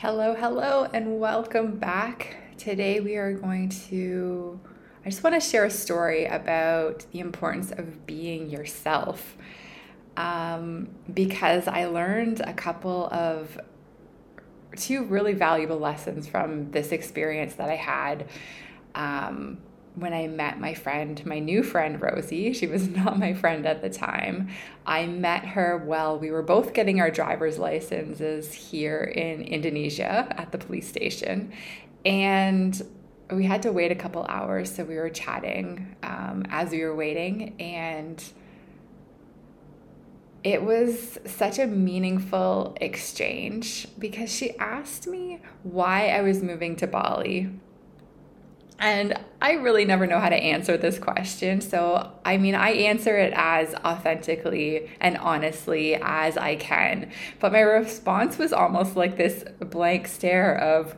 Hello, hello, and welcome back. Today we are going to, I just want to share a story about the importance of being yourself. Um, because I learned a couple of two really valuable lessons from this experience that I had um, when I met my friend, my new friend Rosie, she was not my friend at the time. I met her while we were both getting our driver's licenses here in Indonesia at the police station. And we had to wait a couple hours, so we were chatting um, as we were waiting. And it was such a meaningful exchange because she asked me why I was moving to Bali and I really never know how to answer this question. So, I mean, I answer it as authentically and honestly as I can. But my response was almost like this blank stare of,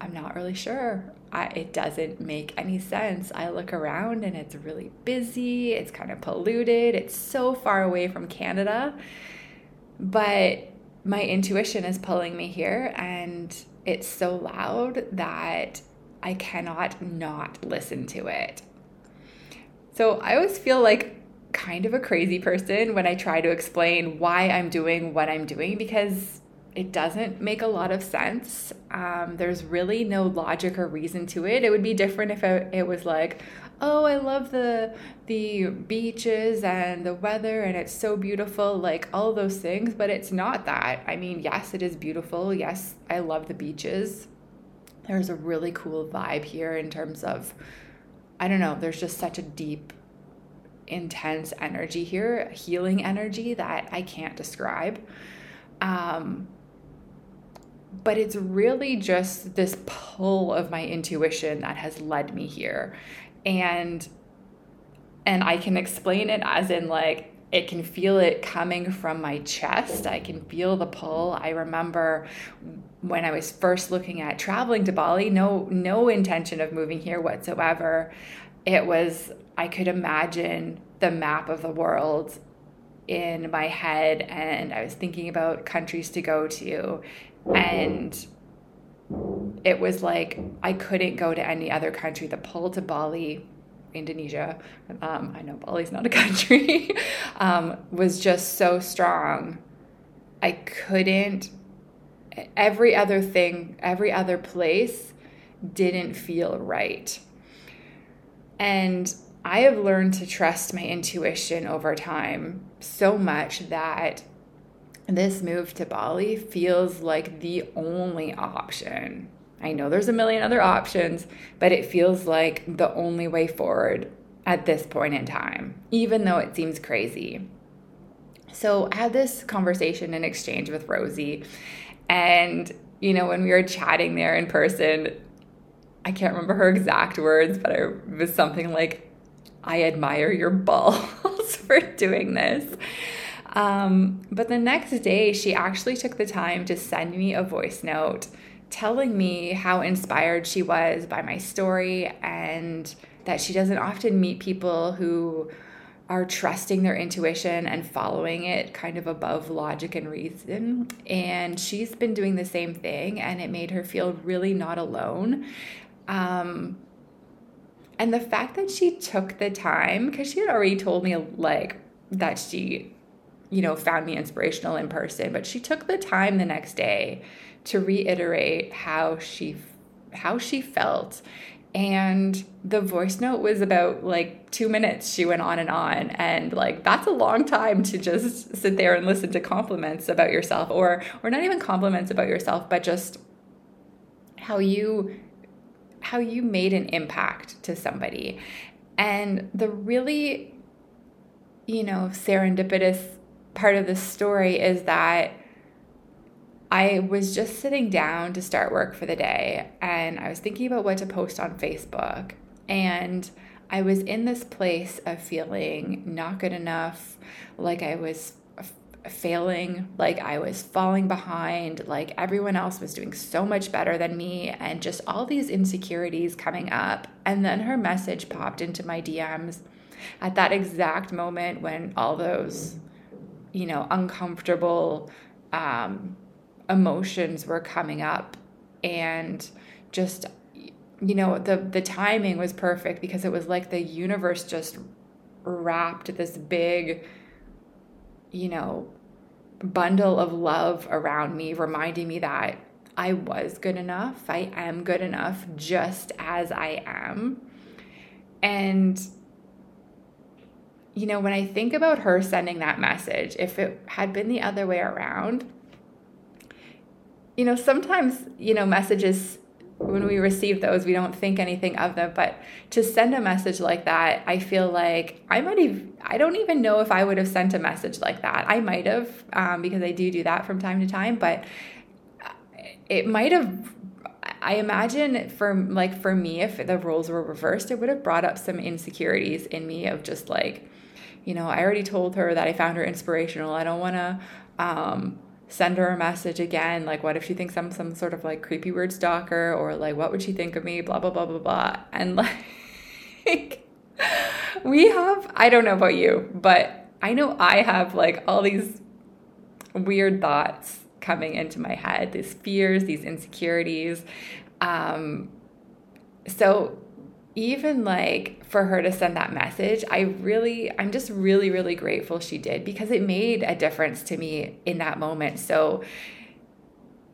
I'm not really sure. I, it doesn't make any sense. I look around and it's really busy, it's kind of polluted, it's so far away from Canada. But my intuition is pulling me here, and it's so loud that I cannot not listen to it. So I always feel like kind of a crazy person when I try to explain why I'm doing what I'm doing because it doesn't make a lot of sense. Um, there's really no logic or reason to it. It would be different if it was like, oh, I love the the beaches and the weather and it's so beautiful, like all those things. But it's not that. I mean, yes, it is beautiful. Yes, I love the beaches there's a really cool vibe here in terms of I don't know, there's just such a deep intense energy here, healing energy that I can't describe. Um, but it's really just this pull of my intuition that has led me here. And and I can explain it as in like it can feel it coming from my chest. I can feel the pull. I remember when I was first looking at traveling to Bali, no no intention of moving here whatsoever. It was I could imagine the map of the world in my head and I was thinking about countries to go to and it was like I couldn't go to any other country. The pull to Bali, Indonesia, um, I know Bali's not a country, um, was just so strong. I couldn't every other thing, every other place didn't feel right. And I have learned to trust my intuition over time so much that this move to Bali feels like the only option. I know there's a million other options, but it feels like the only way forward at this point in time, even though it seems crazy. So I had this conversation and exchange with Rosie, and, you know, when we were chatting there in person, I can't remember her exact words, but it was something like, I admire your balls for doing this. Um, but the next day, she actually took the time to send me a voice note telling me how inspired she was by my story and that she doesn't often meet people who are trusting their intuition and following it kind of above logic and reason. And she's been doing the same thing, and it made her feel really not alone. Um, and the fact that she took the time, because she had already told me like that she, you know, found me inspirational in person, but she took the time the next day to reiterate how she how she felt. And the voice note was about like two minutes. She went on and on. And like that's a long time to just sit there and listen to compliments about yourself or or not even compliments about yourself but just how you how you made an impact to somebody. And the really you know serendipitous part of the story is that I was just sitting down to start work for the day and I was thinking about what to post on Facebook. And I was in this place of feeling not good enough, like I was f- failing, like I was falling behind, like everyone else was doing so much better than me, and just all these insecurities coming up. And then her message popped into my DMs at that exact moment when all those, you know, uncomfortable, um, emotions were coming up and just you know the the timing was perfect because it was like the universe just wrapped this big you know bundle of love around me reminding me that I was good enough. I am good enough just as I am. And you know, when I think about her sending that message, if it had been the other way around, you know, sometimes, you know, messages when we receive those, we don't think anything of them. But to send a message like that, I feel like I might have, I don't even know if I would have sent a message like that. I might have, um, because I do do that from time to time, but it might have, I imagine for like for me, if the roles were reversed, it would have brought up some insecurities in me of just like, you know, I already told her that I found her inspirational. I don't want to, um, send her a message again like what if she thinks i'm some sort of like creepy weird stalker or like what would she think of me blah blah blah blah blah and like we have i don't know about you but i know i have like all these weird thoughts coming into my head these fears these insecurities um so even like for her to send that message, I really, I'm just really, really grateful she did because it made a difference to me in that moment. So,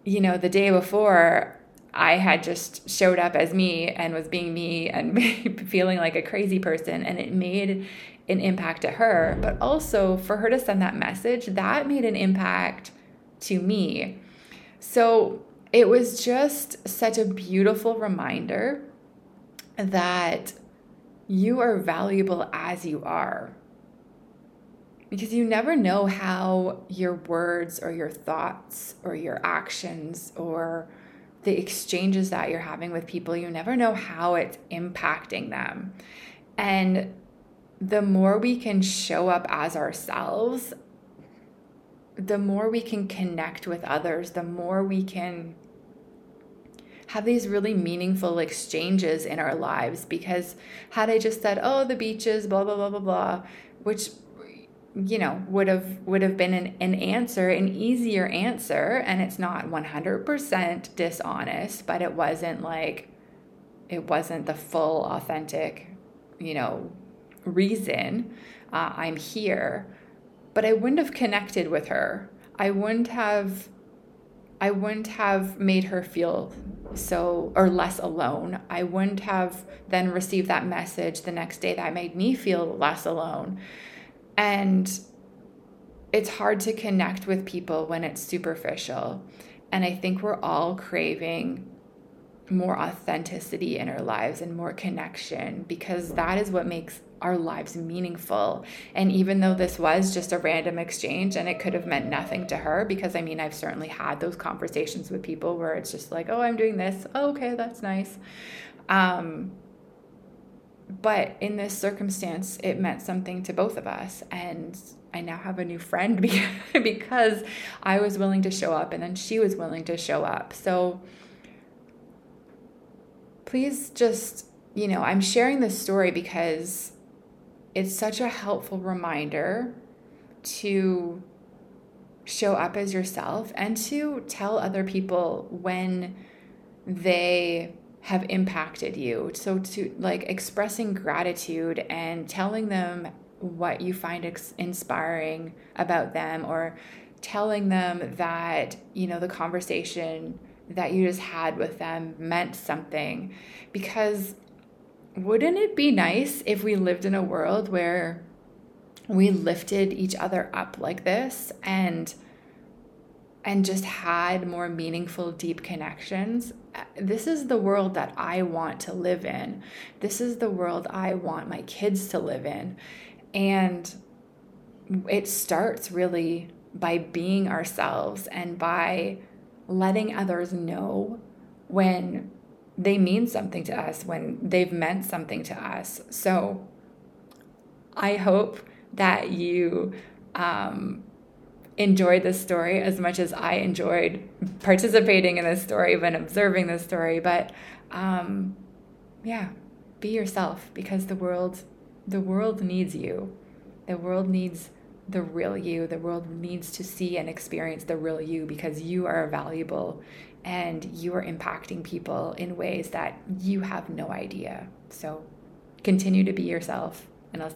you know, the day before, I had just showed up as me and was being me and feeling like a crazy person, and it made an impact to her. But also for her to send that message, that made an impact to me. So it was just such a beautiful reminder that you are valuable as you are. Because you never know how your words or your thoughts or your actions or the exchanges that you're having with people, you never know how it's impacting them. And the more we can show up as ourselves, the more we can connect with others, the more we can have these really meaningful exchanges in our lives because had I just said, "Oh, the beaches, blah blah blah blah blah," which you know would have would have been an, an answer an easier answer and it's not 100% dishonest but it wasn't like it wasn't the full authentic you know reason uh, i'm here. But i wouldn't have connected with her. I wouldn't have I wouldn't have made her feel so or less alone. I wouldn't have then received that message the next day that made me feel less alone. And it's hard to connect with people when it's superficial. And I think we're all craving more authenticity in our lives and more connection because that is what makes our lives meaningful. And even though this was just a random exchange and it could have meant nothing to her, because I mean, I've certainly had those conversations with people where it's just like, oh, I'm doing this. Oh, okay, that's nice. Um, but in this circumstance, it meant something to both of us. And I now have a new friend because I was willing to show up and then she was willing to show up. So please just, you know, I'm sharing this story because it's such a helpful reminder to show up as yourself and to tell other people when they have impacted you. So, to like expressing gratitude and telling them what you find ex- inspiring about them, or telling them that, you know, the conversation that you just had with them meant something. Because wouldn't it be nice if we lived in a world where we lifted each other up like this and and just had more meaningful deep connections? This is the world that i want to live in. This is the world i want my kids to live in. And it starts really by being ourselves and by letting others know when they mean something to us when they've meant something to us. So I hope that you um, enjoyed this story as much as I enjoyed participating in this story and observing this story. But um, yeah, be yourself because the world the world needs you. The world needs the real you. The world needs to see and experience the real you because you are valuable and you are impacting people in ways that you have no idea. So continue to be yourself, and I'll